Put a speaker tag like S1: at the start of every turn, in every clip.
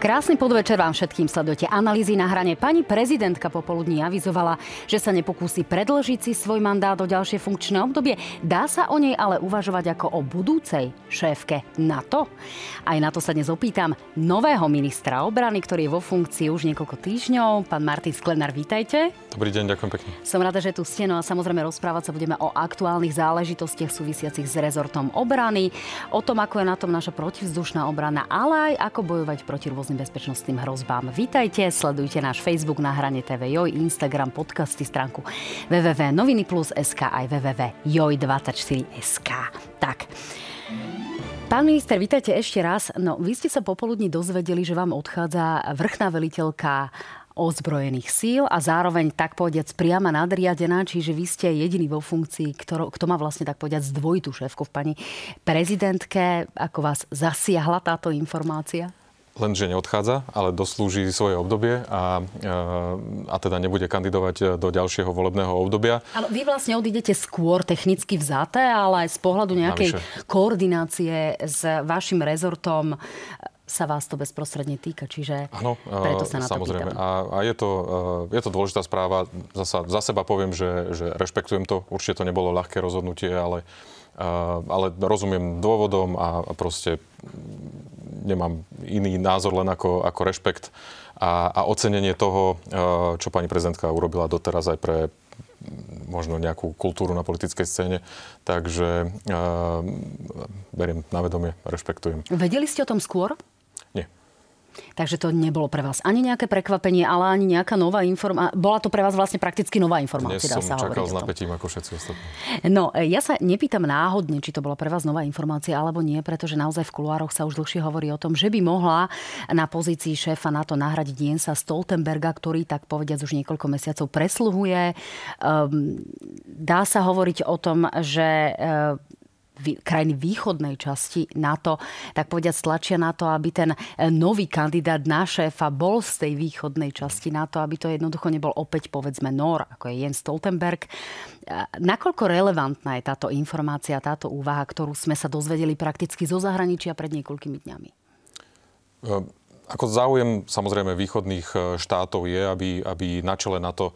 S1: Krásny podvečer vám všetkým sledujete analýzy na hrane. Pani prezidentka popoludní avizovala, že sa nepokúsi predlžiť si svoj mandát do ďalšie funkčné obdobie. Dá sa o nej ale uvažovať ako o budúcej šéfke NATO? Aj na to sa dnes opýtam nového ministra obrany, ktorý je vo funkcii už niekoľko týždňov. Pán Martin Sklenár, vítajte.
S2: Dobrý deň, ďakujem pekne.
S1: Som rada, že tu ste, no a samozrejme rozprávať sa budeme o aktuálnych záležitostiach súvisiacich s rezortom obrany, o tom, ako je na tom naša protivzdušná obrana, ale aj ako bojovať proti rôznym rôznym bezpečnostným hrozbám. Vítajte, sledujte náš Facebook na hrane TV Joj, Instagram, podcasty, stránku www.noviny.sk aj www.joj24.sk. Tak, Pán minister, vítajte ešte raz. No, vy ste sa popoludní dozvedeli, že vám odchádza vrchná veliteľka ozbrojených síl a zároveň tak povediac priama nadriadená, čiže vy ste jediný vo funkcii, kto, kto má vlastne tak povediac dvojitú šéfku v pani prezidentke. Ako vás zasiahla táto informácia?
S2: Lenže neodchádza, ale doslúži svoje obdobie a, a teda nebude kandidovať do ďalšieho volebného obdobia.
S1: Ale vy vlastne odídete skôr technicky vzaté, ale aj z pohľadu nejakej Navyše. koordinácie s vašim rezortom sa vás to bezprostredne týka, čiže ano, preto sa na
S2: samozrejme.
S1: to
S2: pýtam. A, a je, to, je to dôležitá správa. Zasa, za seba poviem, že, že rešpektujem to. Určite to nebolo ľahké rozhodnutie, ale, ale rozumiem dôvodom a, a proste nemám iný názor len ako, ako rešpekt a, a ocenenie toho, čo pani prezidentka urobila doteraz aj pre možno nejakú kultúru na politickej scéne. Takže uh, beriem na vedomie, rešpektujem.
S1: Vedeli ste o tom skôr? Takže to nebolo pre vás ani nejaké prekvapenie, ale ani nejaká nová informácia. Bola to pre vás vlastne prakticky nová informácia,
S2: Dnes
S1: som
S2: sa čakal s napätím ako všetci ostatní.
S1: No, ja sa nepýtam náhodne, či to bola pre vás nová informácia alebo nie, pretože naozaj v kuloároch sa už dlhšie hovorí o tom, že by mohla na pozícii šéfa NATO nahradiť Jensa Stoltenberga, ktorý tak povediac už niekoľko mesiacov presluhuje. Um, dá sa hovoriť o tom, že krajiny východnej časti NATO, tak povediať stlačia na to, aby ten e, nový kandidát na šéfa bol z tej východnej časti NATO, aby to jednoducho nebol opäť povedzme Nor, ako je Jens Stoltenberg. E, nakoľko relevantná je táto informácia, táto úvaha, ktorú sme sa dozvedeli prakticky zo zahraničia pred niekoľkými dňami?
S2: E, ako záujem samozrejme východných štátov je, aby, aby na čele NATO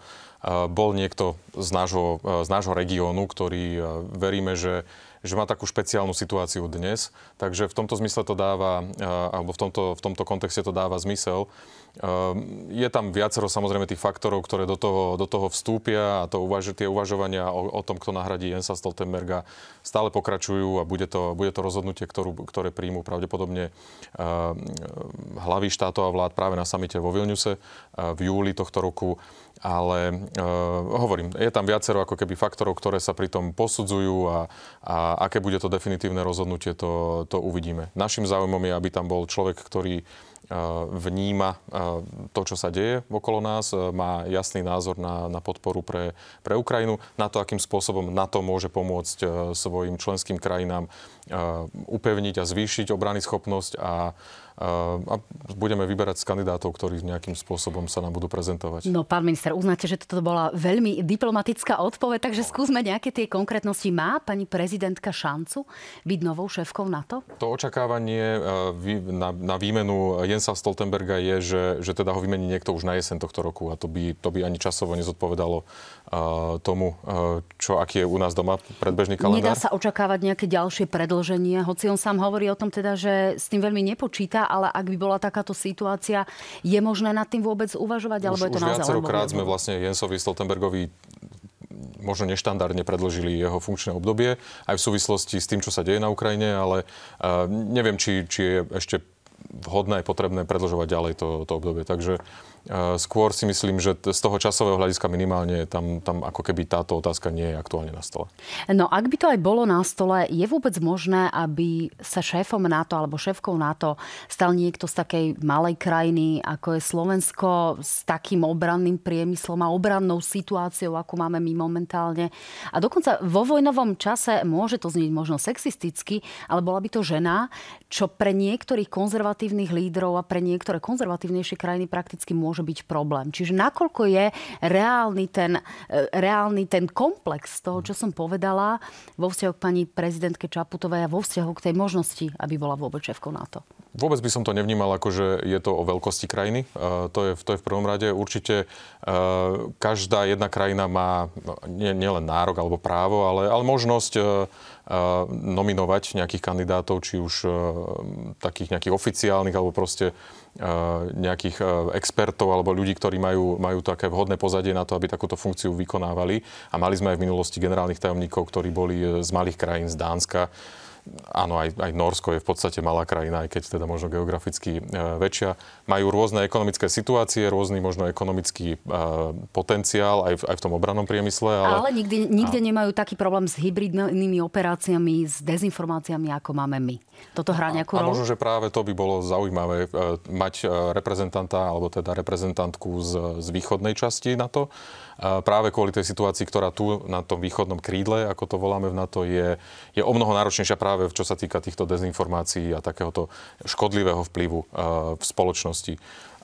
S2: bol niekto z nášho, z nášho regiónu, ktorý veríme, že že má takú špeciálnu situáciu dnes. Takže v tomto zmysle to dáva, alebo v tomto, v tomto kontexte to dáva zmysel. Je tam viacero samozrejme tých faktorov, ktoré do toho, do toho vstúpia a to uvaž, tie uvažovania o, o tom, kto nahradí Jensa Stoltenberga, stále pokračujú a bude to, bude to rozhodnutie, ktorú, ktoré príjmu pravdepodobne hlavy štátov a vlád práve na samite vo Vilniuse v júli tohto roku. Ale uh, hovorím, je tam viacero ako keby faktorov, ktoré sa pri tom posudzujú a, a aké bude to definitívne rozhodnutie, to, to uvidíme. Našim záujmom je, aby tam bol človek, ktorý vníma to, čo sa deje okolo nás, má jasný názor na, na podporu pre, pre Ukrajinu, na to, akým spôsobom NATO môže pomôcť svojim členským krajinám upevniť a zvýšiť obrany schopnosť a a budeme vyberať z kandidátov, ktorí nejakým spôsobom sa nám budú prezentovať.
S1: No, pán minister, uznáte, že toto bola veľmi diplomatická odpoveď, takže skúsme nejaké tie konkrétnosti. Má pani prezidentka šancu byť novou šéfkou NATO?
S2: To očakávanie e, na, na výmenu Jensa Stoltenberga je, že, že teda ho vymení niekto už na jeseň tohto roku a to by, to by ani časovo nezodpovedalo tomu, čo, aký je u nás doma predbežný kalendár.
S1: Nedá sa očakávať nejaké ďalšie predlženie, hoci on sám hovorí o tom teda, že s tým veľmi nepočíta ale ak by bola takáto situácia, je možné nad tým vôbec uvažovať? Alebo
S2: už,
S1: je to
S2: už viacerokrát sme vlastne Jensovi Stoltenbergovi možno neštandardne predložili jeho funkčné obdobie, aj v súvislosti s tým, čo sa deje na Ukrajine, ale uh, neviem, či, či je ešte vhodné a potrebné predlžovať ďalej to, to obdobie. Takže Skôr si myslím, že z toho časového hľadiska minimálne tam, tam ako keby táto otázka nie je aktuálne na stole.
S1: No ak by to aj bolo na stole, je vôbec možné, aby sa šéfom NATO alebo šéfkou NATO stal niekto z takej malej krajiny, ako je Slovensko, s takým obranným priemyslom a obrannou situáciou, ako máme my momentálne. A dokonca vo vojnovom čase môže to znieť možno sexisticky, ale bola by to žena, čo pre niektorých konzervatívnych lídrov a pre niektoré konzervatívnejšie krajiny prakticky môže môže byť problém. Čiže nakoľko je reálny ten, e, reálny ten komplex toho, čo som povedala vo vzťahu k pani prezidentke Čaputovej a vo vzťahu k tej možnosti, aby bola vôbec šéfkou NATO?
S2: Vôbec by som to nevnímal ako, že je to o veľkosti krajiny. Uh, to, je, to je v prvom rade. Určite uh, každá jedna krajina má nielen nie nárok alebo právo, ale, ale možnosť uh, nominovať nejakých kandidátov, či už takých nejakých oficiálnych, alebo proste nejakých expertov alebo ľudí, ktorí majú, majú také vhodné pozadie na to, aby takúto funkciu vykonávali. A mali sme aj v minulosti generálnych tajomníkov, ktorí boli z malých krajín, z Dánska, áno, aj, aj Norsko je v podstate malá krajina, aj keď teda možno geograficky e, väčšia. Majú rôzne ekonomické situácie, rôzny možno ekonomický e, potenciál aj v, aj v tom obrannom priemysle.
S1: Ale, ale nikdy, nikde a... nemajú taký problém s hybridnými operáciami, s dezinformáciami, ako máme my. Toto hrá nejakú
S2: rolu? A možno, že práve to by bolo zaujímavé, e, mať reprezentanta alebo teda reprezentantku z, z východnej časti NATO práve kvôli tej situácii, ktorá tu na tom východnom krídle, ako to voláme v NATO, je, je o mnoho náročnejšia práve čo sa týka týchto dezinformácií a takéhoto škodlivého vplyvu v spoločnosti.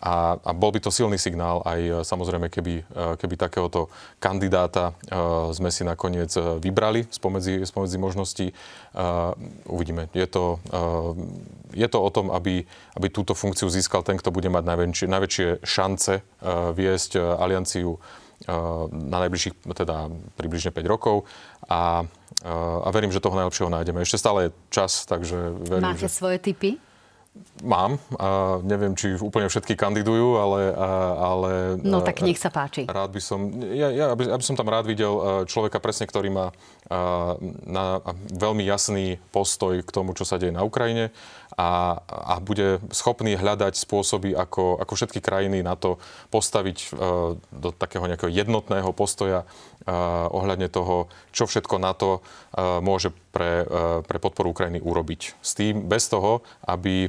S2: A, a bol by to silný signál aj e, samozrejme, keby, e, keby takéhoto kandidáta e, sme si nakoniec vybrali spomedzi, spomedzi možností. Uvidíme. Je to, je to o tom, aby, aby túto funkciu získal ten, kto bude mať najväčšie, najväčšie šance viesť alianciu na najbližších, teda približne 5 rokov a, a verím, že toho najlepšieho nájdeme. Ešte stále je čas, takže verím,
S1: Máte
S2: že...
S1: svoje typy?
S2: Mám. A neviem, či úplne všetky kandidujú, ale... ale
S1: no tak nech sa páči.
S2: Rád by som... Ja, ja, aby, aby som tam rád videl človeka presne, ktorý má na veľmi jasný postoj k tomu, čo sa deje na Ukrajine a, a bude schopný hľadať spôsoby, ako, ako všetky krajiny na to postaviť do takého nejakého jednotného postoja ohľadne toho, čo všetko na to môže pre, pre podporu Ukrajiny urobiť. S tým, bez toho, aby,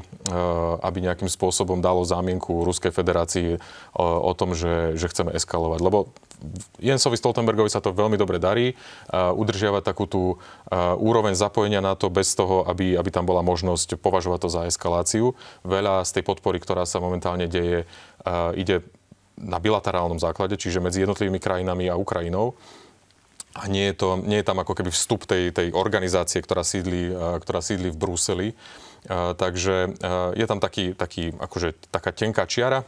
S2: aby nejakým spôsobom dalo zámienku Ruskej federácii o, o tom, že, že chceme eskalovať. Lebo Jensovi Stoltenbergovi sa to veľmi dobre darí, udržiavať takú tú úroveň zapojenia na to bez toho, aby, aby tam bola možnosť považovať to za eskaláciu. Veľa z tej podpory, ktorá sa momentálne deje, ide na bilaterálnom základe, čiže medzi jednotlivými krajinami a Ukrajinou. A nie je, to, nie je tam ako keby vstup tej, tej organizácie, ktorá sídli, ktorá sídli v Bruseli. Takže je tam taký, taký, akože, taká tenká čiara,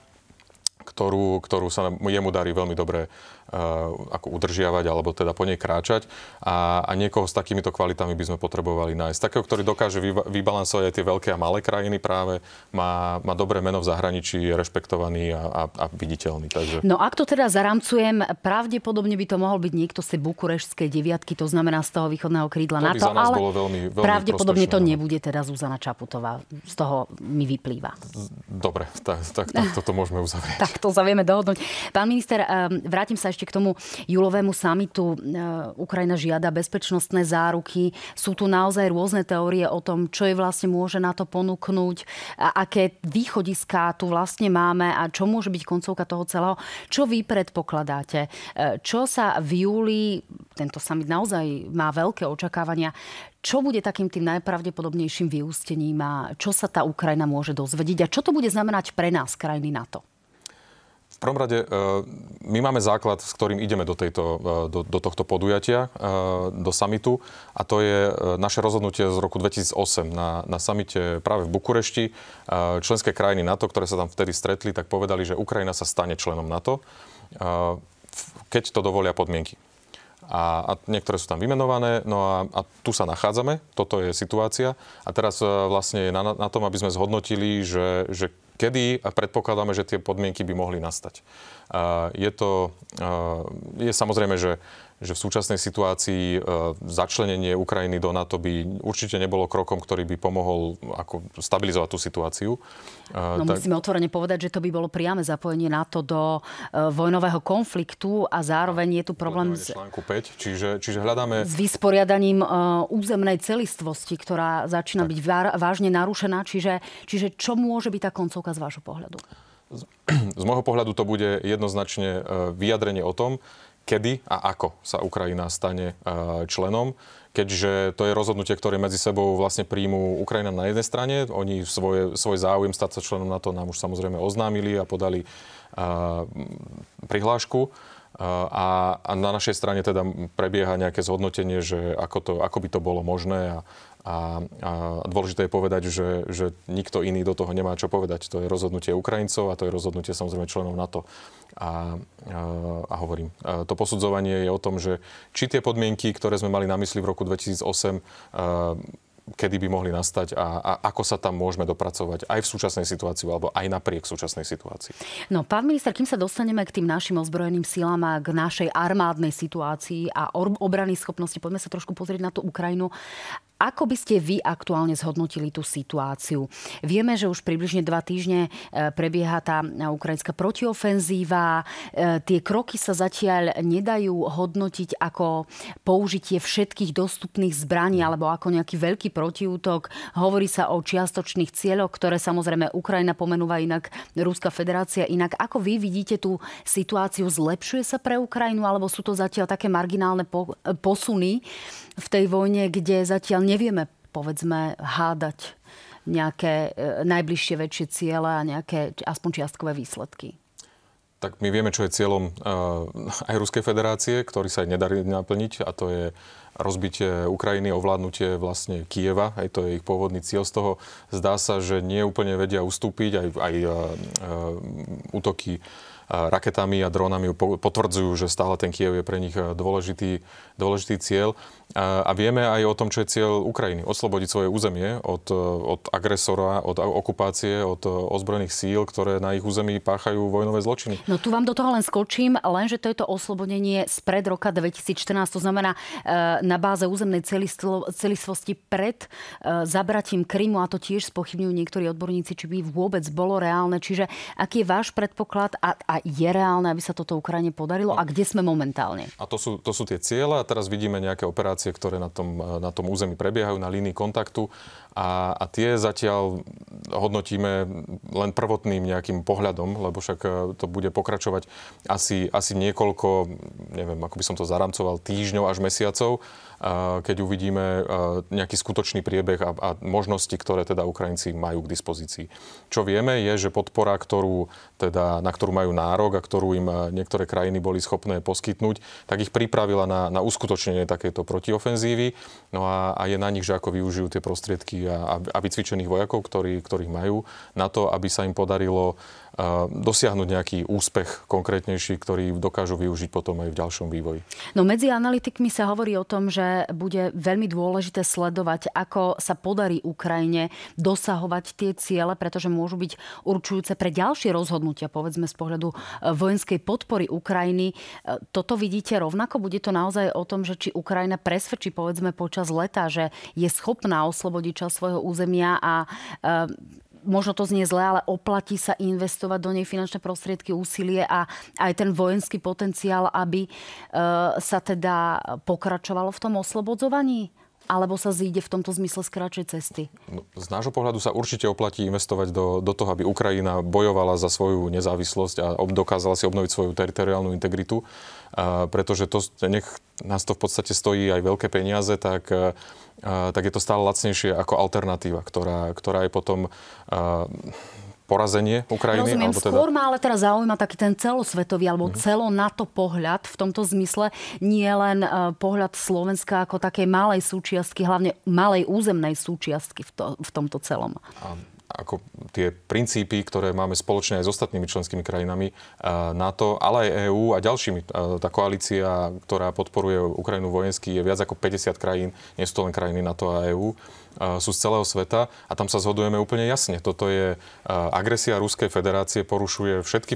S2: ktorú, ktorú sa jemu darí veľmi dobre ako udržiavať alebo teda po nej kráčať a, a niekoho s takýmito kvalitami by sme potrebovali nájsť. Takého, ktorý dokáže vybalansovať aj tie veľké a malé krajiny práve, má, má dobré meno v zahraničí, je rešpektovaný a, a, a viditeľný. Takže...
S1: No ak to teda zaramcujem, pravdepodobne by to mohol byť niekto z tej bukurešskej deviatky, to znamená z toho východného krídla
S2: to
S1: NATO,
S2: ale bolo veľmi, veľmi
S1: pravdepodobne to nebude teda Zuzana Čaputová. Z toho mi vyplýva.
S2: Dobre, tak, tak, tak toto môžeme uzavrieť.
S1: tak to zavieme dohodnúť. Pán minister, ehm, vrátim sa ešte k tomu júlovému samitu. E, Ukrajina žiada bezpečnostné záruky. Sú tu naozaj rôzne teórie o tom, čo je vlastne môže na to ponúknuť, a aké východiská tu vlastne máme a čo môže byť koncovka toho celého. Čo vy predpokladáte? E, čo sa v júli, tento summit naozaj má veľké očakávania, čo bude takým tým najpravdepodobnejším vyústením a čo sa tá Ukrajina môže dozvedieť a čo to bude znamenať pre nás, krajiny NATO?
S2: Prvom rade, e, my máme základ, s ktorým ideme do, tejto, e, do, do tohto podujatia, e, do samitu a to je naše rozhodnutie z roku 2008 na, na samite práve v Bukurešti. Členské krajiny NATO, ktoré sa tam vtedy stretli, tak povedali, že Ukrajina sa stane členom NATO, keď to dovolia podmienky. A, a niektoré sú tam vymenované, no a, a tu sa nachádzame, toto je situácia. A teraz vlastne je na, na tom, aby sme zhodnotili, že, že kedy predpokladáme, že tie podmienky by mohli nastať. Je to, je samozrejme, že že v súčasnej situácii e, začlenenie Ukrajiny do NATO by určite nebolo krokom, ktorý by pomohol ako stabilizovať tú situáciu.
S1: E, no tak... musíme otvorene povedať, že to by bolo priame zapojenie NATO do e, vojnového konfliktu a zároveň je tu problém
S2: s... 5, čiže, čiže hľadáme...
S1: S vysporiadaním územnej celistvosti, ktorá začína tak. byť vážne narušená. Čiže, čiže čo môže byť tá koncovka z vášho pohľadu?
S2: Z môjho pohľadu to bude jednoznačne vyjadrenie o tom, kedy a ako sa Ukrajina stane e, členom, keďže to je rozhodnutie, ktoré medzi sebou vlastne príjmu Ukrajina na jednej strane. Oni svoje, svoj záujem stať sa členom NATO nám už samozrejme oznámili a podali uh, prihlášku. A, a na našej strane teda prebieha nejaké zhodnotenie, že ako, to, ako by to bolo možné a, A, a dôležité je povedať, že, že nikto iný do toho nemá čo povedať. To je rozhodnutie Ukrajincov a to je rozhodnutie samozrejme členov NATO. A, a, a hovorím, a to posudzovanie je o tom, že či tie podmienky, ktoré sme mali na mysli v roku 2008, a, kedy by mohli nastať a, a ako sa tam môžeme dopracovať aj v súčasnej situácii alebo aj napriek súčasnej situácii.
S1: No, pán minister, kým sa dostaneme k tým našim ozbrojeným sílam a k našej armádnej situácii a obrany schopnosti, poďme sa trošku pozrieť na tú Ukrajinu. Ako by ste vy aktuálne zhodnotili tú situáciu? Vieme, že už približne dva týždne e, prebieha tá ukrajinská protiofenzíva. E, tie kroky sa zatiaľ nedajú hodnotiť ako použitie všetkých dostupných zbraní alebo ako nejaký veľký protiútok. Hovorí sa o čiastočných cieľoch, ktoré samozrejme Ukrajina pomenúva inak Ruská federácia inak. Ako vy vidíte tú situáciu? Zlepšuje sa pre Ukrajinu alebo sú to zatiaľ také marginálne posuny v tej vojne, kde zatiaľ nevieme, povedzme, hádať nejaké e, najbližšie väčšie ciele a nejaké aspoň čiastkové výsledky?
S2: Tak my vieme, čo je cieľom uh, aj Ruskej federácie, ktorý sa aj nedarí naplniť a to je rozbitie Ukrajiny, ovládnutie vlastne Kieva, aj to je ich pôvodný cieľ. Z toho zdá sa, že nie úplne vedia ustúpiť, aj, aj uh, útoky raketami a dronami potvrdzujú, že stále ten Kiev je pre nich dôležitý, dôležitý cieľ. A vieme aj o tom, čo je cieľ Ukrajiny. Oslobodiť svoje územie od, od agresora, od okupácie, od ozbrojených síl, ktoré na ich území páchajú vojnové zločiny.
S1: No tu vám do toho len skočím, lenže to je to oslobodenie spred roka 2014, to znamená e, na báze územnej celistvosti pred e, zabratím Krymu a to tiež spochybňujú niektorí odborníci, či by vôbec bolo reálne. Čiže aký je váš predpoklad a, a je reálne, aby sa toto Ukrajine podarilo a kde sme momentálne?
S2: A to sú, to sú tie ciele a teraz vidíme nejaké operácie operácie, ktoré na tom, na tom území prebiehajú, na línii kontaktu. A, a tie zatiaľ hodnotíme len prvotným nejakým pohľadom, lebo však e, to bude pokračovať asi, asi niekoľko, neviem, ako by som to zaramcoval, týždňov až mesiacov keď uvidíme nejaký skutočný priebeh a, a možnosti, ktoré teda Ukrajinci majú k dispozícii. Čo vieme je, že podpora, ktorú, teda, na ktorú majú nárok a ktorú im niektoré krajiny boli schopné poskytnúť, tak ich pripravila na, na uskutočnenie takejto protiofenzívy. No a, a je na nich, že ako využijú tie prostriedky a, a vycvičených vojakov, ktorí, ktorých majú, na to, aby sa im podarilo dosiahnuť nejaký úspech konkrétnejší, ktorý dokážu využiť potom aj v ďalšom vývoji.
S1: No medzi analytikmi sa hovorí o tom, že bude veľmi dôležité sledovať, ako sa podarí Ukrajine dosahovať tie ciele, pretože môžu byť určujúce pre ďalšie rozhodnutia, povedzme z pohľadu e, vojenskej podpory Ukrajiny. E, toto vidíte rovnako? Bude to naozaj o tom, že či Ukrajina presvedčí, povedzme počas leta, že je schopná oslobodiť čas svojho územia a e, možno to znie zle, ale oplatí sa investovať do nej finančné prostriedky, úsilie a aj ten vojenský potenciál, aby e, sa teda pokračovalo v tom oslobodzovaní? Alebo sa zíde v tomto zmysle z kratšej cesty?
S2: No, z nášho pohľadu sa určite oplatí investovať do, do toho, aby Ukrajina bojovala za svoju nezávislosť a dokázala si obnoviť svoju teritoriálnu integritu. A pretože to, nech nás to v podstate stojí aj veľké peniaze, tak tak je to stále lacnejšie ako alternatíva, ktorá, ktorá je potom porazenie Ukrajiny?
S1: Rozumiem, alebo teda... skôr ma ale teraz zaujíma taký ten celosvetový alebo mm-hmm. NATO pohľad v tomto zmysle. Nie len uh, pohľad Slovenska ako takej malej súčiastky, hlavne malej územnej súčiastky v, to, v tomto celom.
S2: A ako tie princípy, ktoré máme spoločne aj s ostatnými členskými krajinami NATO, ale aj EÚ a ďalšími. Tá koalícia, ktorá podporuje Ukrajinu vojensky, je viac ako 50 krajín, nie sú to len krajiny NATO a EÚ sú z celého sveta a tam sa zhodujeme úplne jasne. Toto je agresia Ruskej federácie, porušuje všetky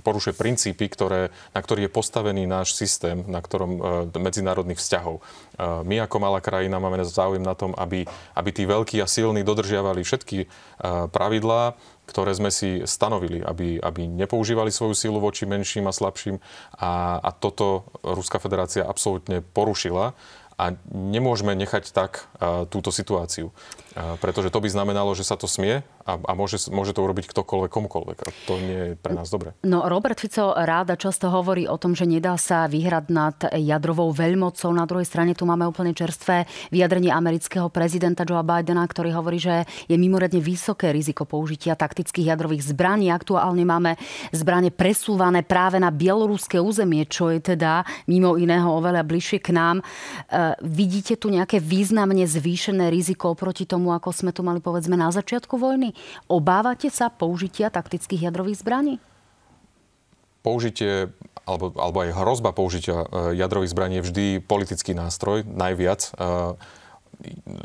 S2: porušuje princípy, ktoré, na ktorých je postavený náš systém, na ktorom medzinárodných vzťahov. My ako malá krajina máme záujem na tom, aby, aby tí veľkí a silní dodržiavali všetky pravidlá, ktoré sme si stanovili, aby, aby nepoužívali svoju silu voči menším a slabším. A, a toto Ruská federácia absolútne porušila a nemôžeme nechať tak túto situáciu. Pretože to by znamenalo, že sa to smie a, a môže, môže to urobiť ktokoľvek, komukoľvek. A to nie je pre nás dobre.
S1: No Robert Fico ráda často hovorí o tom, že nedá sa vyhrať nad jadrovou veľmocou. Na druhej strane tu máme úplne čerstvé vyjadrenie amerického prezidenta Joea Bidena, ktorý hovorí, že je mimoriadne vysoké riziko použitia taktických jadrových zbraní. Aktuálne máme zbranie presúvané práve na bieloruské územie, čo je teda mimo iného oveľa bližšie k nám. Uh, vidíte tu nejaké významne zvýšené riziko proti tomu, ako sme tu mali povedzme na začiatku vojny? Obávate sa použitia taktických jadrových zbraní?
S2: Použitie alebo, alebo aj hrozba použitia jadrových zbraní je vždy politický nástroj, najviac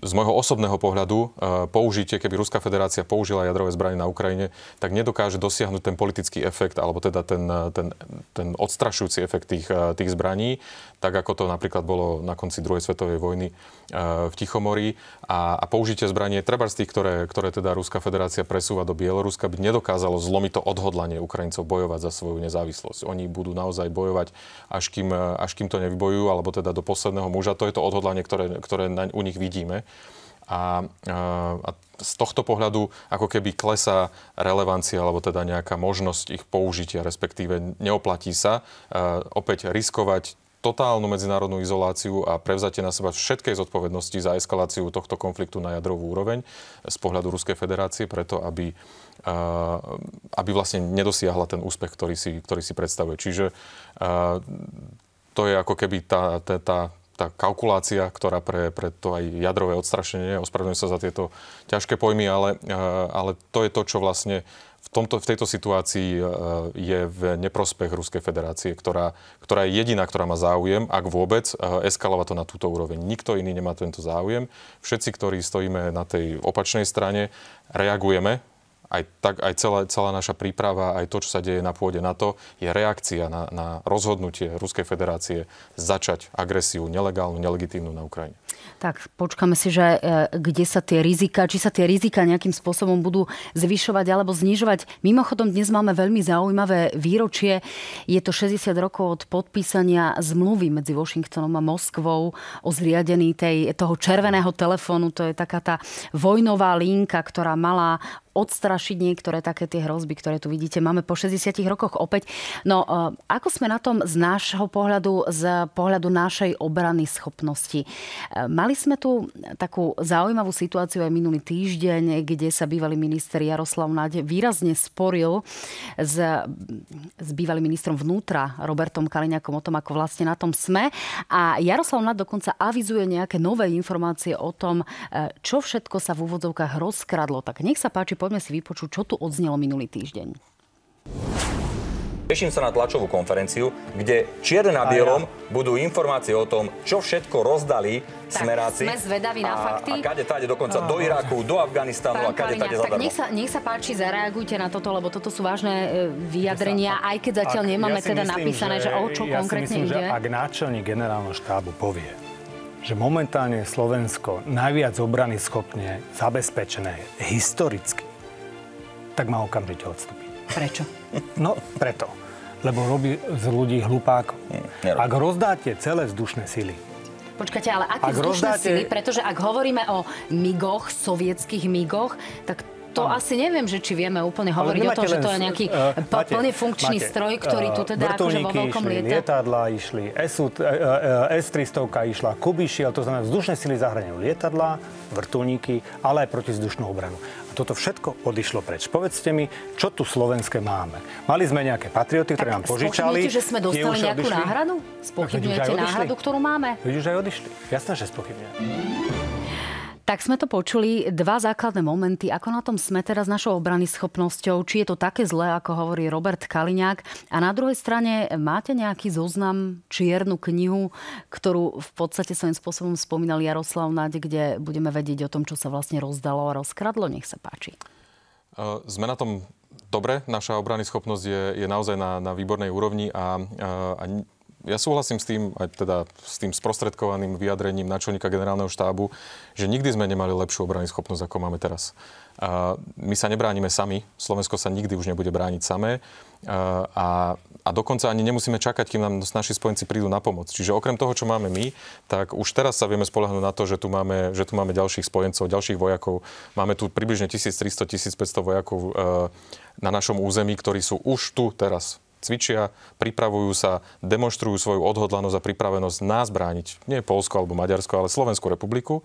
S2: z môjho osobného pohľadu e, použitie, keby Ruská federácia použila jadrové zbranie na Ukrajine, tak nedokáže dosiahnuť ten politický efekt, alebo teda ten, ten, ten odstrašujúci efekt tých, e, tých zbraní, tak ako to napríklad bolo na konci druhej svetovej vojny e, v Tichomorí. A, a použitie zbranie, treba z tých, ktoré, ktoré teda Ruská federácia presúva do Bieloruska, by nedokázalo zlomiť to odhodlanie Ukrajincov bojovať za svoju nezávislosť. Oni budú naozaj bojovať, až kým, až kým to nevybojujú, alebo teda do posledného muža. To je to odhodlanie, ktoré, ktoré na, u nich vidíme. A, a z tohto pohľadu ako keby klesá relevancia alebo teda nejaká možnosť ich použitia, respektíve neoplatí sa uh, opäť riskovať totálnu medzinárodnú izoláciu a prevzatie na seba všetkej zodpovednosti za eskaláciu tohto konfliktu na jadrovú úroveň z pohľadu Ruskej federácie, preto aby, aby vlastne nedosiahla ten úspech, ktorý si, ktorý si predstavuje. Čiže to je ako keby tá, tá tá kalkulácia, ktorá pre, pre to aj jadrové odstrašenie, ospravedlňujem sa za tieto ťažké pojmy, ale, ale to je to, čo vlastne v, tomto, v tejto situácii je v neprospech Ruskej federácie, ktorá, ktorá je jediná, ktorá má záujem, ak vôbec, eskalovať to na túto úroveň. Nikto iný nemá tento záujem. Všetci, ktorí stojíme na tej opačnej strane, reagujeme aj, tak, aj celá, celá naša príprava, aj to, čo sa deje na pôde NATO, je reakcia na, na rozhodnutie Ruskej federácie začať agresiu nelegálnu, nelegitímnu na Ukrajine.
S1: Tak počkáme si, že e, kde sa tie rizika, či sa tie rizika nejakým spôsobom budú zvyšovať alebo znižovať. Mimochodom, dnes máme veľmi zaujímavé výročie. Je to 60 rokov od podpísania zmluvy medzi Washingtonom a Moskvou o zriadení tej, toho červeného telefónu. To je taká tá vojnová linka, ktorá mala odstrašiť niektoré také tie hrozby, ktoré tu vidíte. Máme po 60 rokoch opäť. No, e, ako sme na tom z nášho pohľadu, z pohľadu našej obrany schopnosti? E, mali sme tu takú zaujímavú situáciu aj minulý týždeň, kde sa bývalý minister Jaroslav Náď výrazne sporil s, s bývalým ministrom vnútra Robertom Kaliňakom o tom, ako vlastne na tom sme. A Jaroslav Náď dokonca avizuje nejaké nové informácie o tom, e, čo všetko sa v úvodzovkách rozkradlo. Tak nech sa páči, poďme si vypočuť, čo tu odznelo minulý týždeň.
S3: Teším sa na tlačovú konferenciu, kde čierne na bielom ja. budú informácie o tom, čo všetko rozdali tak, smeráci.
S1: sme zvedaví na fakty.
S3: A, a kade tade dokonca oh. do Iraku, do Afganistanu Pán a kade tade
S1: zadarmo. Tak nech sa, nech sa páči, zareagujte na toto, lebo toto sú vážne e, vyjadrenia, aj keď zatiaľ ak, nemáme ja teda myslím, napísané, že, že o čo ja konkrétne
S4: myslím,
S1: ide.
S4: Že ak náčelník generálneho štábu povie, že momentálne Slovensko najviac obrany schopne zabezpečené historicky, tak má okamžite odstúpiť.
S1: Prečo?
S4: No, preto. Lebo robí z ľudí hlupákov. Ak rozdáte celé vzdušné sily,
S1: Počkajte, ale aké vzdušné rozdáte... sily? Pretože ak hovoríme o migoch, sovietských migoch, tak to ano. asi neviem, že či vieme úplne hovoriť o tom, že to je nejaký uh, máte, plne funkčný máte, stroj, ktorý tu teda akože vo veľkom
S4: išli,
S1: lieta.
S4: lietadla išli, uh, S-300 išla, Kubišiel, to znamená vzdušné sily zahraňujú lietadla, vrtulníky, ale aj protizdušnú obranu. Toto všetko odišlo preč. Povedzte mi, čo tu slovenské máme? Mali sme nejaké patrioty, ktoré nám požičali.
S1: že sme dostali nejakú odišli? náhradu? Spochybňujete náhradu, ktorú máme?
S4: Vidíš, aj odišli. Jasné, že spochybňujem.
S1: Tak sme to počuli, dva základné momenty. Ako na tom sme teraz našou obrany schopnosťou? Či je to také zlé, ako hovorí Robert Kaliňák? A na druhej strane, máte nejaký zoznam, čiernu knihu, ktorú v podstate svojím spôsobom spomínal Jaroslav Náď, kde budeme vedieť o tom, čo sa vlastne rozdalo a rozkradlo? Nech sa páči.
S2: Sme na tom dobre. Naša obrany schopnosť je, je naozaj na, na výbornej úrovni a, a ja súhlasím s tým, aj teda s tým sprostredkovaným vyjadrením náčelníka generálneho štábu, že nikdy sme nemali lepšiu obrany schopnosť, ako máme teraz. A my sa nebránime sami, Slovensko sa nikdy už nebude brániť samé a, a dokonca ani nemusíme čakať, kým nám naši spojenci prídu na pomoc. Čiže okrem toho, čo máme my, tak už teraz sa vieme spolahnúť na to, že tu máme, že tu máme ďalších spojencov, ďalších vojakov. Máme tu približne 1300-1500 vojakov na našom území, ktorí sú už tu teraz cvičia, pripravujú sa, demonstrujú svoju odhodlanosť a pripravenosť nás brániť. Nie Polsko alebo Maďarsko, ale Slovenskú republiku.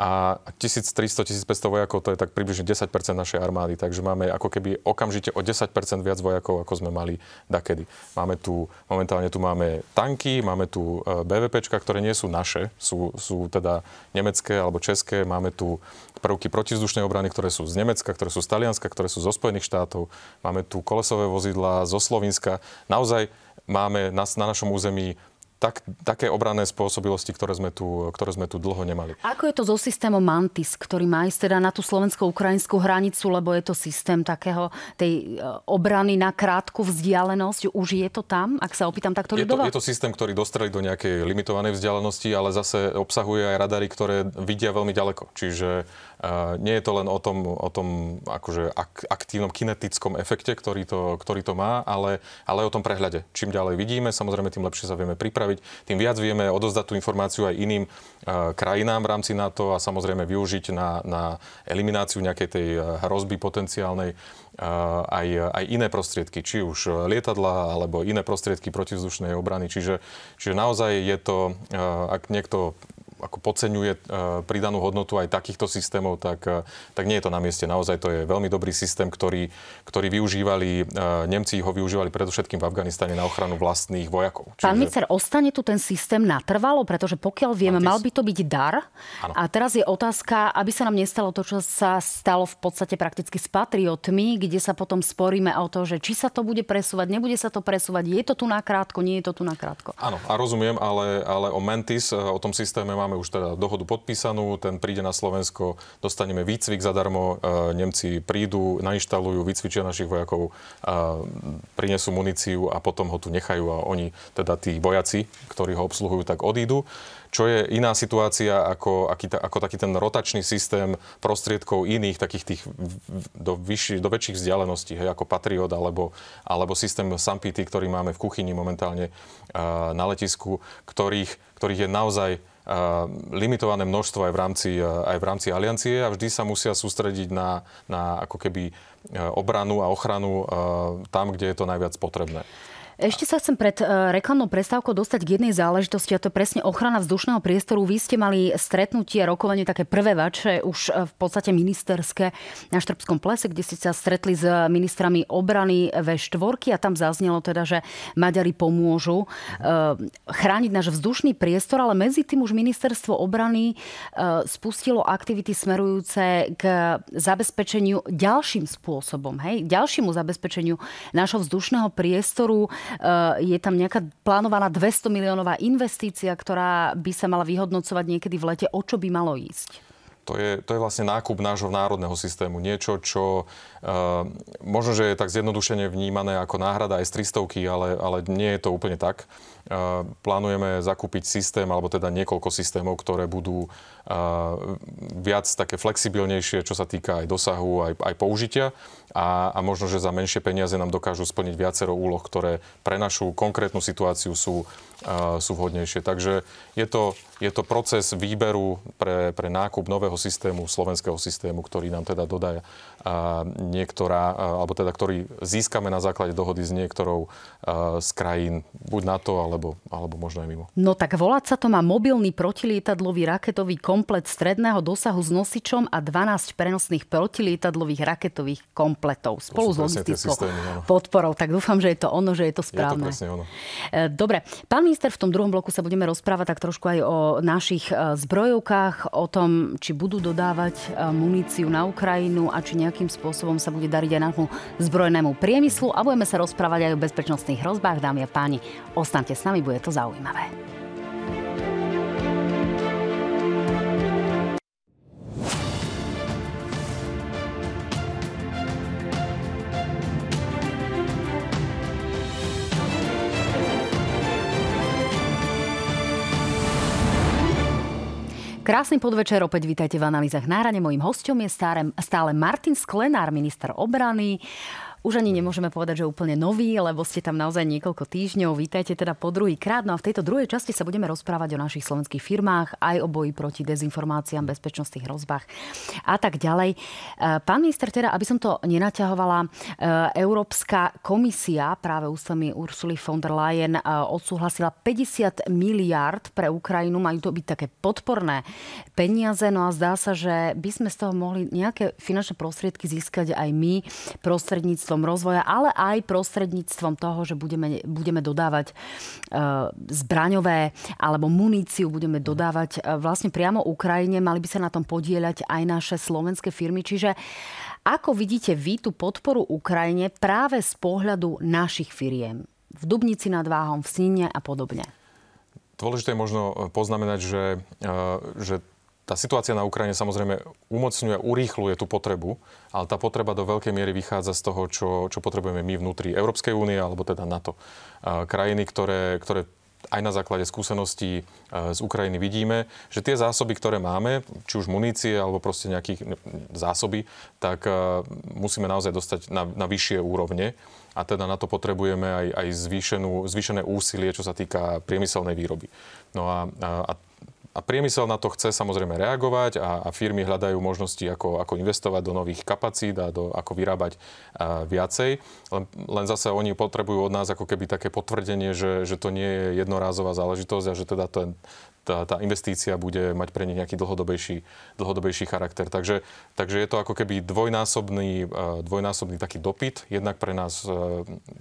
S2: a 1300-1500 vojakov to je tak približne 10% našej armády, takže máme ako keby okamžite o 10% viac vojakov, ako sme mali dakedy. Máme tu, momentálne tu máme tanky, máme tu e, BVPčka, ktoré nie sú naše, sú, sú teda nemecké alebo české, máme tu prvky protizdušnej obrany, ktoré sú z Nemecka, ktoré sú z Talianska, ktoré sú zo Spojených štátov, máme tu kolesové vozidla zo Slovenska. Naozaj máme na, na našom území tak, také obranné spôsobilosti, ktoré sme, tu, ktoré sme tu dlho nemali.
S1: Ako je to so systémom Mantis, ktorý má ísť teda na tú slovensko-ukrajinskú hranicu, lebo je to systém takého tej e, obrany na krátku vzdialenosť. Už je to tam, ak sa opýtam takto
S2: je to, je to systém, ktorý dostreli do nejakej limitovanej vzdialenosti, ale zase obsahuje aj radary, ktoré vidia veľmi ďaleko. Čiže nie je to len o tom, o tom akože ak, aktívnom kinetickom efekte, ktorý to, ktorý to má, ale, ale o tom prehľade. Čím ďalej vidíme, samozrejme, tým lepšie sa vieme pripraviť, tým viac vieme odozdať tú informáciu aj iným uh, krajinám v rámci NATO a samozrejme využiť na, na elimináciu nejakej tej hrozby potenciálnej uh, aj, aj iné prostriedky, či už lietadla alebo iné prostriedky protivzdušnej obrany. Čiže, čiže naozaj je to, ak niekto ako podceňuje e, pridanú hodnotu aj takýchto systémov, tak, e, tak nie je to na mieste. Naozaj to je veľmi dobrý systém, ktorý, ktorý využívali, e, Nemci ho využívali predovšetkým v Afganistane na ochranu vlastných vojakov.
S1: Čiže... Pán Micer, ostane tu ten systém natrvalo? Pretože pokiaľ vieme, mal by to byť dar. Ano. A teraz je otázka, aby sa nám nestalo to, čo sa stalo v podstate prakticky s patriotmi, kde sa potom sporíme o to, že či sa to bude presúvať, nebude sa to presúvať, je to tu nakrátko, nie je to tu nakrátko.
S2: Áno, a rozumiem, ale, ale o Mantis, o tom systéme máme už teda dohodu podpísanú, ten príde na Slovensko, dostaneme výcvik zadarmo, e, Nemci prídu, nainštalujú, vycvičia našich vojakov, prinesú muníciu a potom ho tu nechajú a oni, teda tí vojaci, ktorí ho obsluhujú, tak odídu. Čo je iná situácia ako, aký, ako taký ten rotačný systém prostriedkov iných, takých tých do, vyšší, do väčších vzdialeností, hej, ako Patriot alebo, alebo systém Sampity, ktorý máme v kuchyni momentálne uh, na letisku, ktorých, ktorých je naozaj limitované množstvo aj v rámci, aj v rámci aliancie a vždy sa musia sústrediť na, na ako keby obranu a ochranu tam, kde je to najviac potrebné.
S1: Ešte sa chcem pred e, reklamnou prestávkou dostať k jednej záležitosti a to je presne ochrana vzdušného priestoru. Vy ste mali stretnutie, rokovanie také prvé vaše, už e, v podstate ministerské na Štrbskom plese, kde ste sa stretli s ministrami obrany V4 a tam zaznelo teda, že Maďari pomôžu e, chrániť náš vzdušný priestor, ale medzi tým už ministerstvo obrany spustilo aktivity smerujúce k zabezpečeniu ďalším spôsobom, hej, ďalšiemu zabezpečeniu nášho vzdušného priestoru je tam nejaká plánovaná 200 miliónová investícia, ktorá by sa mala vyhodnocovať niekedy v lete. O čo by malo ísť?
S2: To je, to je vlastne nákup nášho národného systému. Niečo, čo uh, možno, že je tak zjednodušene vnímané ako náhrada aj z 300 ale, ale nie je to úplne tak. Uh, plánujeme zakúpiť systém, alebo teda niekoľko systémov, ktoré budú uh, viac také flexibilnejšie, čo sa týka aj dosahu, aj, aj použitia. A, a možno, že za menšie peniaze nám dokážu splniť viacero úloh, ktoré pre našu konkrétnu situáciu sú, sú vhodnejšie. Takže je to, je to proces výberu pre, pre nákup nového systému, slovenského systému, ktorý nám teda dodá niektorá, alebo teda ktorý získame na základe dohody s niektorou z krajín, buď NATO, alebo, alebo možno aj mimo.
S1: No tak volať sa to má mobilný protilietadlový raketový komplet stredného dosahu s nosičom a 12 prenosných protilietadlových raketových kompletov spolu s logistickou podporou. Tak dúfam, že je to ono, že je to správne.
S2: Je to ono.
S1: E, dobre. Pán minister, v tom druhom bloku sa budeme rozprávať tak trošku aj o našich e, zbrojovkách, o tom, či budú dodávať e, muníciu na Ukrajinu a či nejakým spôsobom sa bude dariť aj nášmu zbrojnému priemyslu a budeme sa rozprávať aj o bezpečnostných hrozbách, dámy a páni. Ostaňte s nami, bude to zaujímavé. Krásny podvečer, opäť vítajte v analýzach nárane. Mojím hostom je stále, stále Martin Sklenár, minister obrany. Už ani nemôžeme povedať, že úplne nový, lebo ste tam naozaj niekoľko týždňov. Vítajte teda po druhý krát. No a v tejto druhej časti sa budeme rozprávať o našich slovenských firmách, aj o boji proti dezinformáciám, bezpečnostných hrozbách a tak ďalej. E, pán minister, teda, aby som to nenaťahovala, e, Európska komisia práve ústami Ursuly von der Leyen e, odsúhlasila 50 miliard pre Ukrajinu. Majú to byť také podporné peniaze, no a zdá sa, že by sme z toho mohli nejaké finančné prostriedky získať aj my prostredníctvom prostredníctvom rozvoja, ale aj prostredníctvom toho, že budeme, budeme dodávať e, zbraňové alebo muníciu, budeme dodávať e, vlastne priamo Ukrajine. Mali by sa na tom podieľať aj naše slovenské firmy. Čiže ako vidíte vy tú podporu Ukrajine práve z pohľadu našich firiem? V Dubnici nad Váhom, v Sníne a podobne.
S2: Dôležité je možno poznamenať, že, e, že tá situácia na Ukrajine samozrejme umocňuje, urýchluje tú potrebu, ale tá potreba do veľkej miery vychádza z toho, čo, čo potrebujeme my vnútri Európskej únie alebo teda NATO. Krajiny, ktoré, ktoré aj na základe skúseností z Ukrajiny vidíme, že tie zásoby, ktoré máme, či už munície alebo proste nejakých zásoby, tak musíme naozaj dostať na, na vyššie úrovne a teda na to potrebujeme aj, aj zvýšenú, zvýšené úsilie, čo sa týka priemyselnej výroby. No a, a, a a priemysel na to chce samozrejme reagovať a, a firmy hľadajú možnosti, ako, ako investovať do nových kapacít a do, ako vyrábať a, viacej. Len, len zase oni potrebujú od nás ako keby také potvrdenie, že, že to nie je jednorázová záležitosť a že teda ten, tá, tá investícia bude mať pre nich nejaký dlhodobejší, dlhodobejší charakter. Takže, takže je to ako keby dvojnásobný, e, dvojnásobný taký dopyt, jednak pre nás e,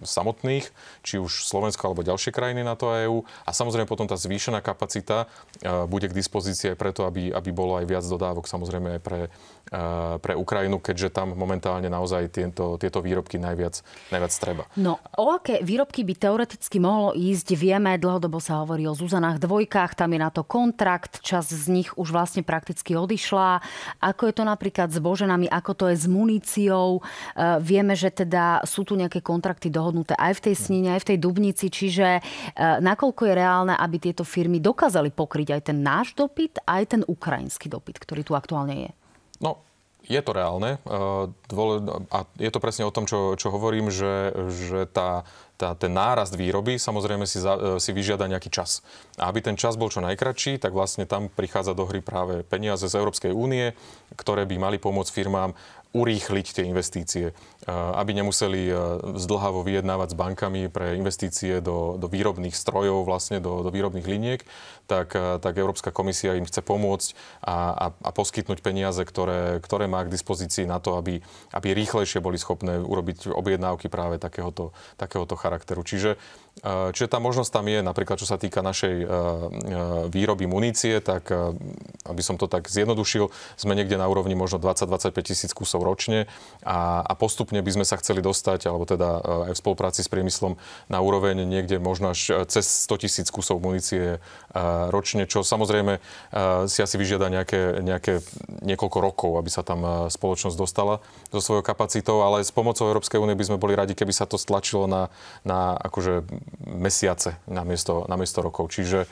S2: samotných, či už Slovensko alebo ďalšie krajiny na to EÚ a samozrejme potom tá zvýšená kapacita e, bude k dispozícii aj preto, aby, aby bolo aj viac dodávok samozrejme aj pre, pre Ukrajinu, keďže tam momentálne naozaj tieto, tieto výrobky najviac, najviac treba.
S1: No, o aké výrobky by teoreticky mohlo ísť, vieme, dlhodobo sa hovorí o Zuzanách dvojkách, tam je na to to kontrakt, čas z nich už vlastne prakticky odišla. Ako je to napríklad s boženami, ako to je s muníciou. E, vieme, že teda sú tu nejaké kontrakty dohodnuté aj v tej snine, aj v tej Dubnici, čiže e, nakoľko je reálne, aby tieto firmy dokázali pokryť aj ten náš dopyt, aj ten ukrajinský dopyt, ktorý tu aktuálne je?
S2: No, je to reálne e, a je to presne o tom, čo, čo hovorím, že, že tá tá, ten nárast výroby samozrejme si, za, e, si vyžiada nejaký čas. A aby ten čas bol čo najkračší, tak vlastne tam prichádza do hry práve peniaze z Európskej únie, ktoré by mali pomôcť firmám urýchliť tie investície, e, aby nemuseli e, zdlhavo vyjednávať s bankami pre investície do, do výrobných strojov, vlastne do, do výrobných liniek, tak, tak Európska komisia im chce pomôcť a, a, a poskytnúť peniaze, ktoré, ktoré má k dispozícii na to, aby, aby rýchlejšie boli schopné urobiť objednávky práve takéhoto, takéhoto charakteru. Čiže, čiže tá možnosť tam je, napríklad čo sa týka našej e, e, výroby munície, tak aby som to tak zjednodušil, sme niekde na úrovni možno 20-25 tisíc kusov ročne a, a postupne by sme sa chceli dostať, alebo teda aj v spolupráci s priemyslom na úroveň niekde možno až cez 100 tisíc kusov munície ročne, čo samozrejme si asi vyžiada nejaké, nejaké niekoľko rokov, aby sa tam spoločnosť dostala so svojou kapacitou, ale s pomocou Európskej únie by sme boli radi, keby sa to stlačilo na, na akože mesiace namiesto, namiesto rokov. Čiže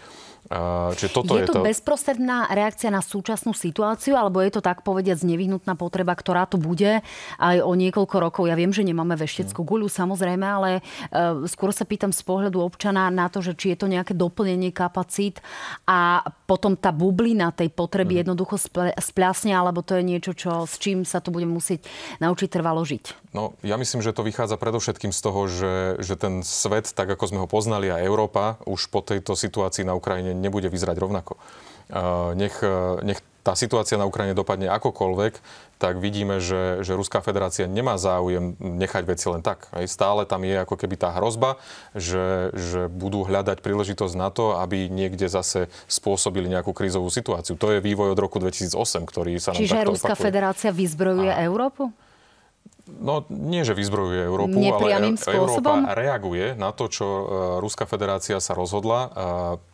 S1: Čiže toto je, je to, to bezprostredná reakcia na súčasnú situáciu, alebo je to tak povediať nevyhnutná potreba, ktorá tu bude aj o niekoľko rokov? Ja viem, že nemáme vešteckú guľu, samozrejme, ale uh, skôr sa pýtam z pohľadu občana na to, že či je to nejaké doplnenie kapacít a potom tá bublina tej potreby mm. jednoducho spľasne, alebo to je niečo, čo, s čím sa tu budeme musieť naučiť trvalo žiť?
S2: No, ja myslím, že to vychádza predovšetkým z toho, že, že ten svet, tak ako sme ho poznali, a Európa už po tejto situácii na Ukrajine nebude vyzerať rovnako. Nech, nech tá situácia na Ukrajine dopadne akokoľvek, tak vidíme, že, že Ruská federácia nemá záujem nechať veci len tak. Aj stále tam je ako keby tá hrozba, že, že budú hľadať príležitosť na to, aby niekde zase spôsobili nejakú krízovú situáciu. To je vývoj od roku 2008, ktorý sa nám
S1: Čiže Ruská opakuje. federácia vyzbrojuje a... Európu?
S2: No nie, že vyzbrojuje Európu, ale spôsobom? Európa reaguje na to, čo uh, Ruská federácia sa rozhodla uh,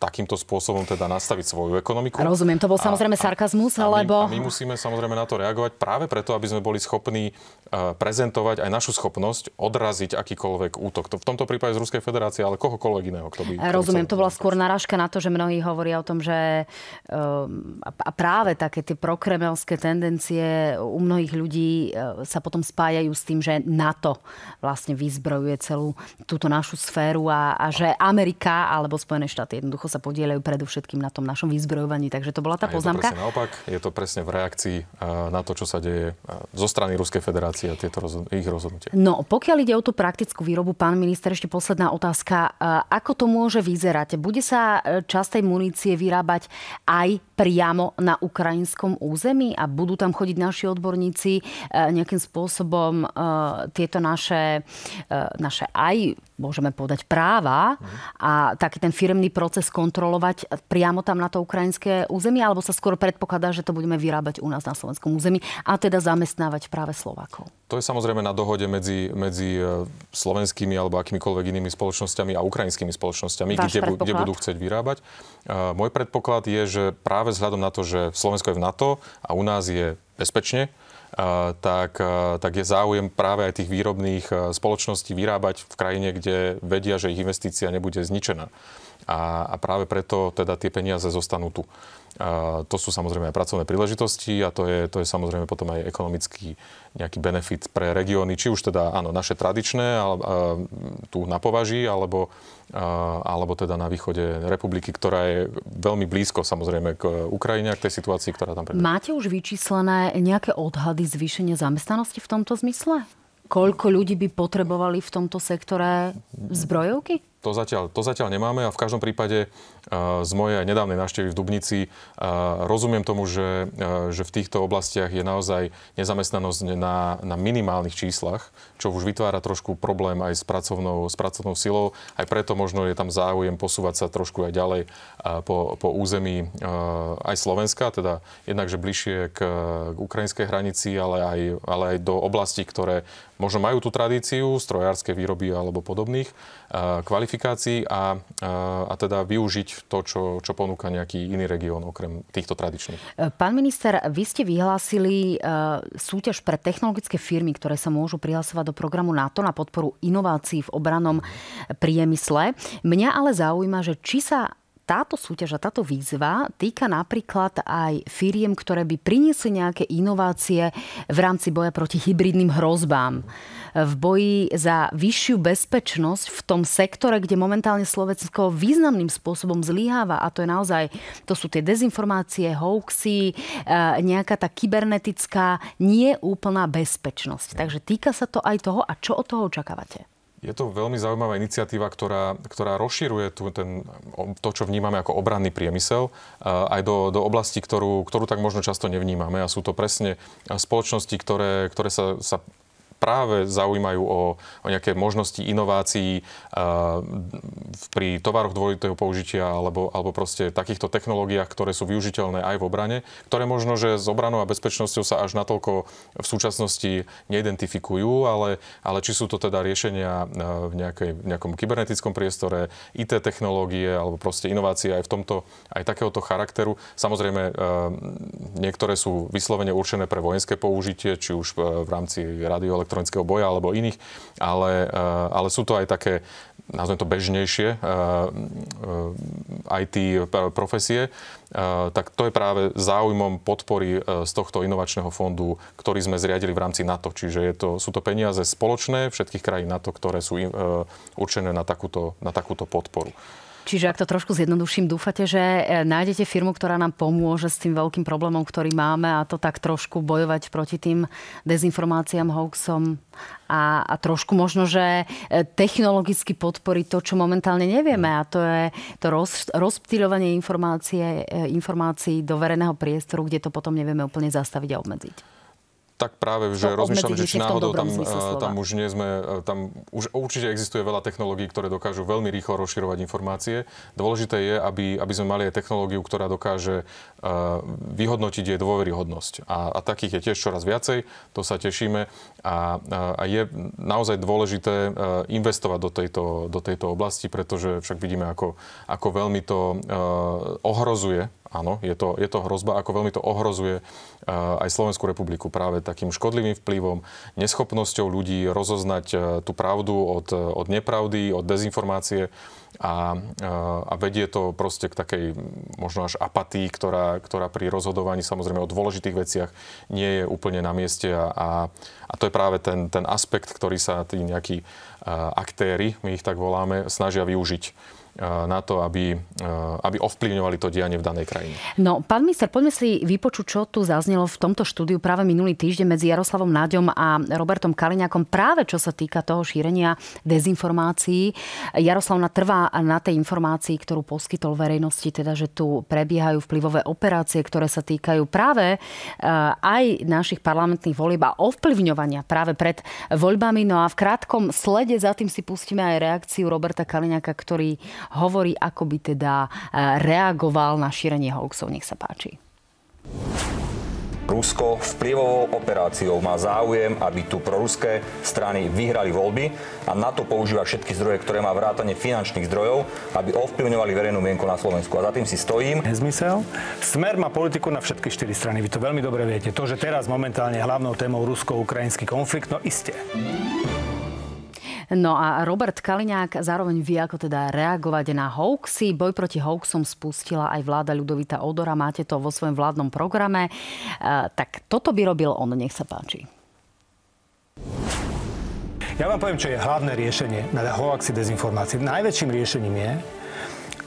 S2: takýmto spôsobom teda nastaviť svoju ekonomiku.
S1: Rozumiem, to bol samozrejme sarkazmus,
S2: a,
S1: lebo...
S2: A my, a my musíme samozrejme na to reagovať práve preto, aby sme boli schopní uh, prezentovať aj našu schopnosť odraziť akýkoľvek útok. To v tomto prípade z Ruskej federácie, ale kohokoľvek iného. Kto by,
S1: Rozumiem, to bola skôr narážka na to, že mnohí hovoria o tom, že a práve také tie prokremelské tendencie u mnohých ľudí sa potom spájajú spájajú s tým, že NATO vlastne vyzbrojuje celú túto našu sféru a, a že Amerika alebo Spojené štáty jednoducho sa podielajú predovšetkým na tom našom vyzbrojovaní. Takže to bola tá poznámka.
S2: Je to naopak. Je to presne v reakcii na to, čo sa deje zo strany Ruskej federácie a tieto rozhod- ich rozhodnutia.
S1: No, pokiaľ ide o tú praktickú výrobu, pán minister, ešte posledná otázka. Ako to môže vyzerať? Bude sa e, časť tej munície vyrábať aj priamo na ukrajinskom území a budú tam chodiť naši odborníci e, nejakým spôsobom e, tieto naše, naše aj môžeme povedať, práva a taký ten firmný proces kontrolovať priamo tam na to ukrajinské územie, alebo sa skôr predpokladá, že to budeme vyrábať u nás na slovenskom území a teda zamestnávať práve Slovákov?
S2: To je samozrejme na dohode medzi, medzi e, slovenskými alebo akýmikoľvek inými spoločnosťami a ukrajinskými spoločnosťami, kde, kde budú chcieť vyrábať. Uh, môj predpoklad je, že práve vzhľadom na to, že Slovensko je v NATO a u nás je bezpečne, tak, tak je záujem práve aj tých výrobných spoločností vyrábať v krajine, kde vedia, že ich investícia nebude zničená. A, a práve preto teda tie peniaze zostanú tu. A to sú samozrejme aj pracovné príležitosti a to je, to je samozrejme potom aj ekonomický nejaký benefit pre regióny, či už teda áno, naše tradičné, ale, tu na považí, alebo, a, alebo teda na východe republiky, ktorá je veľmi blízko samozrejme k Ukrajine a k tej situácii, ktorá tam
S1: prebieha. Máte už vyčíslené nejaké odhady zvýšenia zamestnanosti v tomto zmysle? Koľko ľudí by potrebovali v tomto sektore zbrojovky?
S2: To zatiaľ, to zatiaľ nemáme a v každom prípade z mojej nedávnej návštevy v Dubnici rozumiem tomu, že, že v týchto oblastiach je naozaj nezamestnanosť na, na minimálnych číslach, čo už vytvára trošku problém aj s pracovnou, s pracovnou silou. Aj preto možno je tam záujem posúvať sa trošku aj ďalej po, po území aj Slovenska, teda jednakže bližšie k, k ukrajinskej hranici, ale aj, ale aj do oblastí, ktoré možno majú tú tradíciu strojárskej výroby alebo podobných kvalifikácií a, a teda využiť to, čo, čo ponúka nejaký iný región okrem týchto tradičných.
S1: E, pán minister, vy ste vyhlásili súťaž pre technologické firmy, ktoré sa môžu prihlasovať do programu NATO na podporu inovácií v obranom priemysle. Mňa ale zaujíma, že či sa táto súťaž a táto výzva týka napríklad aj firiem, ktoré by priniesli nejaké inovácie v rámci boja proti hybridným hrozbám v boji za vyššiu bezpečnosť v tom sektore, kde momentálne Slovensko významným spôsobom zlyháva. A to je naozaj, to sú tie dezinformácie, hoaxy, e, nejaká tá kybernetická, neúplná bezpečnosť. Takže týka sa to aj toho. A čo od toho očakávate?
S2: Je to veľmi zaujímavá iniciatíva, ktorá, ktorá rozširuje tu ten, to, čo vnímame ako obranný priemysel, aj do, do oblasti, ktorú, ktorú tak možno často nevnímame. A sú to presne spoločnosti, ktoré, ktoré sa, sa práve zaujímajú o, o nejaké možnosti inovácií uh, pri tovaroch dvojitého použitia alebo, alebo proste takýchto technológiách, ktoré sú využiteľné aj v obrane, ktoré možno, že s obranou a bezpečnosťou sa až natoľko v súčasnosti neidentifikujú, ale, ale či sú to teda riešenia v, nejakej, v nejakom kybernetickom priestore, IT technológie alebo proste inovácie aj v tomto, aj takéhoto charakteru. Samozrejme, uh, niektoré sú vyslovene určené pre vojenské použitie, či už v rámci radioelektroniky elektronického boja alebo iných, ale, eh, ale sú to aj také nazvem to bežnejšie, eh, eh, IT profesie, tak to je práve záujmom podpory z tohto inovačného fondu, ktorý sme zriadili v rámci NATO. Čiže je to, sú to peniaze spoločné všetkých krajín NATO, ktoré sú určené na takúto, na takúto podporu.
S1: Čiže ak to trošku zjednoduším, dúfate, že e, nájdete firmu, ktorá nám pomôže s tým veľkým problémom, ktorý máme a to tak trošku bojovať proti tým dezinformáciám, hoaxom a, a trošku možno, že e, technologicky podporiť to, čo momentálne nevieme a to je to roz, rozptýľovanie e, informácií do verejného priestoru, kde to potom nevieme úplne zastaviť a obmedziť
S2: tak práve, že to rozmýšľam, že či náhodou tam, eh, tam už nie sme, eh, tam už určite existuje veľa technológií, ktoré dokážu veľmi rýchlo rozširovať informácie. Dôležité je, aby, aby sme mali aj technológiu, ktorá dokáže uh, vyhodnotiť jej dôveryhodnosť. A, a takých je tiež čoraz viacej, to sa tešíme. A, a je naozaj dôležité investovať do tejto, do tejto oblasti, pretože však vidíme, ako, ako veľmi to ohrozuje áno, je to, je to hrozba, ako veľmi to ohrozuje aj Slovenskú republiku práve takým škodlivým vplyvom, neschopnosťou ľudí rozoznať tú pravdu od, od nepravdy, od dezinformácie a, a vedie to proste k takej možno až apatii, ktorá, ktorá pri rozhodovaní samozrejme o dôležitých veciach nie je úplne na mieste a, a, a to je práve ten, ten aspekt, ktorý sa tí nejakí aktéry, my ich tak voláme, snažia využiť na to, aby, aby ovplyvňovali to dianie v danej krajine.
S1: No, pán minister, poďme si vypočuť, čo tu zaznelo v tomto štúdiu práve minulý týždeň medzi Jaroslavom Náďom a Robertom Kaliňakom práve čo sa týka toho šírenia dezinformácií. Jaroslav trvá na tej informácii, ktorú poskytol verejnosti, teda, že tu prebiehajú vplyvové operácie, ktoré sa týkajú práve aj našich parlamentných volieb a ovplyvňovania práve pred voľbami. No a v krátkom slede za tým si pustíme aj reakciu Roberta Kaliňaka, ktorý hovorí, ako by teda e, reagoval na šírenie hoaxov. Nech sa páči.
S3: Rusko vplyvovou operáciou má záujem, aby tu proruské strany vyhrali voľby a na to používa všetky zdroje, ktoré má vrátane finančných zdrojov, aby ovplyvňovali verejnú mienku na Slovensku. A za tým si stojím.
S4: Nezmysel. Smer má politiku na všetky štyri strany. Vy to veľmi dobre viete. To, že teraz momentálne hlavnou témou rusko-ukrajinský konflikt, no isté.
S1: No a Robert Kaliňák zároveň vie, ako teda reagovať na hoaxy. Boj proti hoaxom spustila aj vláda Ľudovita Odora. Máte to vo svojom vládnom programe. E, tak toto by robil on, nech sa páči.
S4: Ja vám poviem, čo je hlavné riešenie na hoaxy dezinformácií. Najväčším riešením je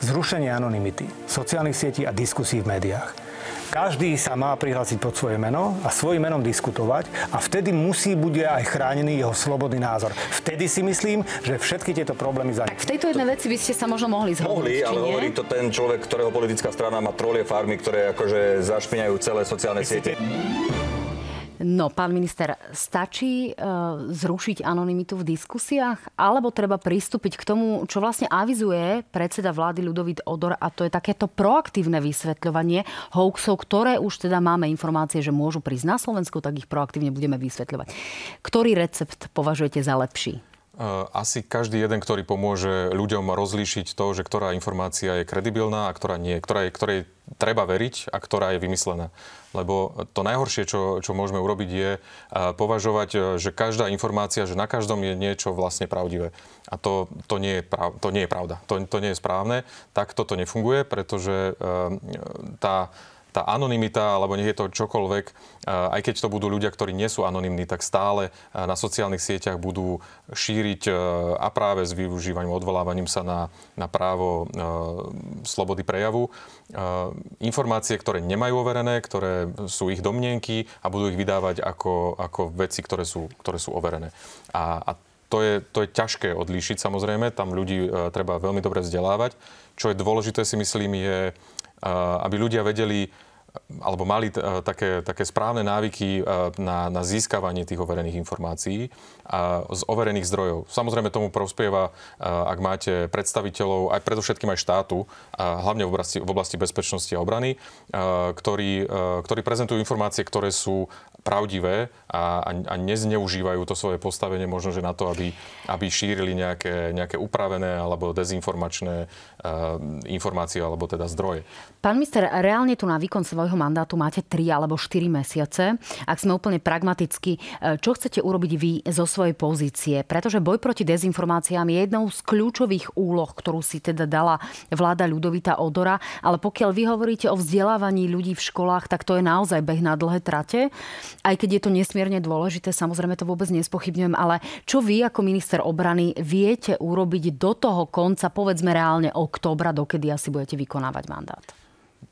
S4: zrušenie anonymity, sociálnych sietí a diskusí v médiách. Každý sa má prihlásiť pod svoje meno a svojim menom diskutovať a vtedy musí bude aj chránený jeho slobodný názor. Vtedy si myslím, že všetky tieto problémy za
S1: Tak v tejto jednej veci by ste sa možno mohli zhodnúť,
S3: Mohli, ale nie? hovorí to ten človek, ktorého politická strana má trolie farmy, ktoré akože zašpinajú celé sociálne siete.
S1: No, pán minister, stačí e, zrušiť anonymitu v diskusiách, alebo treba pristúpiť k tomu, čo vlastne avizuje predseda vlády Ľudovít Odor, a to je takéto proaktívne vysvetľovanie hoaxov, ktoré už teda máme informácie, že môžu prísť na Slovensku, tak ich proaktívne budeme vysvetľovať. Ktorý recept považujete za lepší?
S2: Eh, asi každý jeden, ktorý pomôže ľuďom rozlíšiť to, že ktorá informácia je kredibilná a ktorá nie, ktorá je, ktorej treba veriť a ktorá je vymyslená. Lebo to najhoršie, čo, čo môžeme urobiť, je eh, považovať, eh, že každá informácia, že na každom je niečo vlastne pravdivé. A to, to, nie, je prav, to nie je pravda. To, to nie je správne. Tak toto nefunguje, pretože tá tá anonymita, alebo nech je to čokoľvek, aj keď to budú ľudia, ktorí nie sú anonymní, tak stále na sociálnych sieťach budú šíriť a práve s využívaním, odvolávaním sa na, na právo slobody prejavu informácie, ktoré nemajú overené, ktoré sú ich domnienky a budú ich vydávať ako, ako veci, ktoré sú, ktoré sú overené. A, a to je, to je ťažké odlíšiť samozrejme, tam ľudí treba veľmi dobre vzdelávať. Čo je dôležité si myslím je, aby ľudia vedeli, alebo mali uh, také, také správne návyky uh, na, na získavanie tých overených informácií a z overených zdrojov. Samozrejme tomu prospieva, uh, ak máte predstaviteľov, aj predovšetkým aj štátu, a hlavne v oblasti, v oblasti bezpečnosti a obrany, ktorí, ktorí prezentujú informácie, ktoré sú pravdivé a, a, a nezneužívajú to svoje postavenie možno, že na to, aby, aby šírili nejaké, nejaké upravené alebo dezinformačné uh, informácie alebo teda zdroje.
S1: Pán minister, reálne tu na výkon svojho mandátu máte 3 alebo 4 mesiace. Ak sme úplne pragmaticky, e, čo chcete urobiť vy zo svojej pozície? Pretože boj proti dezinformáciám je jednou z kľúčových úloh, ktorú si teda dala vláda Ľudovita Odora, ale pokiaľ vy hovoríte o vzdelávaní ľudí v školách, tak to je naozaj beh na dlhé trate aj keď je to nesmierne dôležité, samozrejme to vôbec nespochybňujem, ale čo vy ako minister obrany viete urobiť do toho konca, povedzme reálne októbra, dokedy asi budete vykonávať mandát?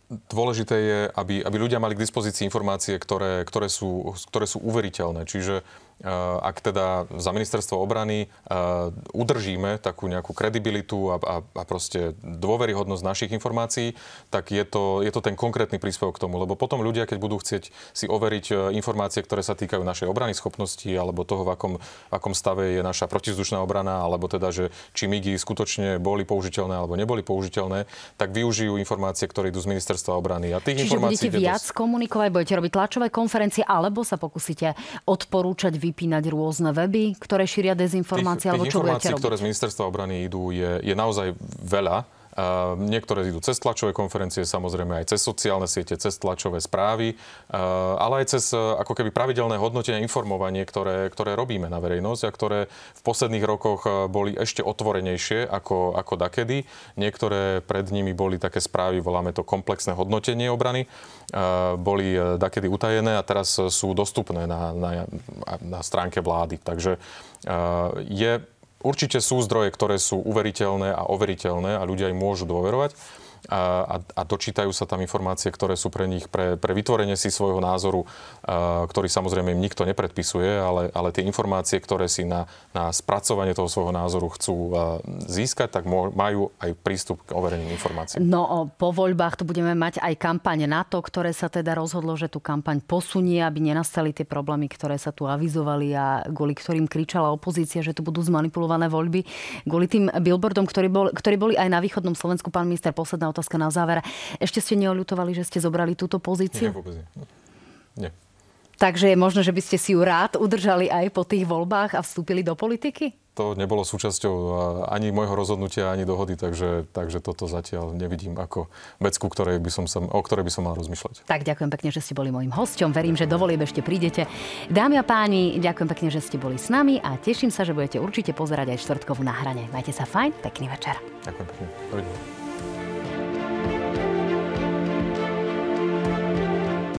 S2: Dôležité je, aby, aby ľudia mali k dispozícii informácie, ktoré, ktoré, sú, ktoré sú uveriteľné. Čiže ak teda za ministerstvo obrany eh, udržíme takú nejakú kredibilitu a, a, a proste dôveryhodnosť našich informácií, tak je to, je to ten konkrétny príspevok k tomu. Lebo potom ľudia, keď budú chcieť si overiť eh, informácie, ktoré sa týkajú našej obrany schopnosti alebo toho, v akom, v akom stave je naša protizdušná obrana, alebo teda, že či MIGI skutočne boli použiteľné alebo neboli použiteľné, tak využijú informácie, ktoré idú z ministerstva obrany. A
S1: tých Čiže budete viac dosť... komunikovať, budete robiť tlačové konferencie, alebo sa pokúsite odporúčať vypínať rôzne weby, ktoré šíria dezinformácie, tých, alebo čo
S2: informácií,
S1: robiť?
S2: ktoré z ministerstva obrany idú, je, je naozaj veľa. Niektoré idú cez tlačové konferencie, samozrejme aj cez sociálne siete, cez tlačové správy, ale aj cez ako keby pravidelné hodnotenie informovanie, ktoré, ktoré robíme na verejnosť a ktoré v posledných rokoch boli ešte otvorenejšie ako, ako dakedy. Niektoré pred nimi boli také správy, voláme to komplexné hodnotenie obrany, boli dakedy utajené a teraz sú dostupné na, na, na stránke vlády. Takže je Určite sú zdroje, ktoré sú uveriteľné a overiteľné a ľudia im môžu dôverovať a, a dočítajú sa tam informácie, ktoré sú pre nich, pre, pre vytvorenie si svojho názoru, a, ktorý samozrejme im nikto nepredpisuje, ale, ale tie informácie, ktoré si na, na spracovanie toho svojho názoru chcú a, získať, tak majú aj prístup k overeným informáciám.
S1: No po voľbách tu budeme mať aj kampaň na to, ktoré sa teda rozhodlo, že tú kampaň posunie, aby nenastali tie problémy, ktoré sa tu avizovali a kvôli ktorým kričala opozícia, že tu budú zmanipulované voľby. Kvôli tým billboardom, ktorí, bol, ktorí boli aj na východnom Slovensku, pán minister, posledná otázka na záver. Ešte ste neoľutovali, že ste zobrali túto pozíciu?
S2: Nie, vôbec nie. nie.
S1: Takže je možné, že by ste si ju rád udržali aj po tých voľbách a vstúpili do politiky?
S2: To nebolo súčasťou ani môjho rozhodnutia, ani dohody, takže, takže toto zatiaľ nevidím ako vec, ktorej by som sa, o ktorej by som mal rozmýšľať.
S1: Tak ďakujem pekne, že ste boli môjim hosťom. Verím, že dovolieb ešte prídete. Dámy a páni, ďakujem pekne, že ste boli s nami a teším sa, že budete určite pozerať aj štvrtkovú na hrane. Majte sa fajn, pekný večer.
S2: Ďakujem pekne. Dovidenia.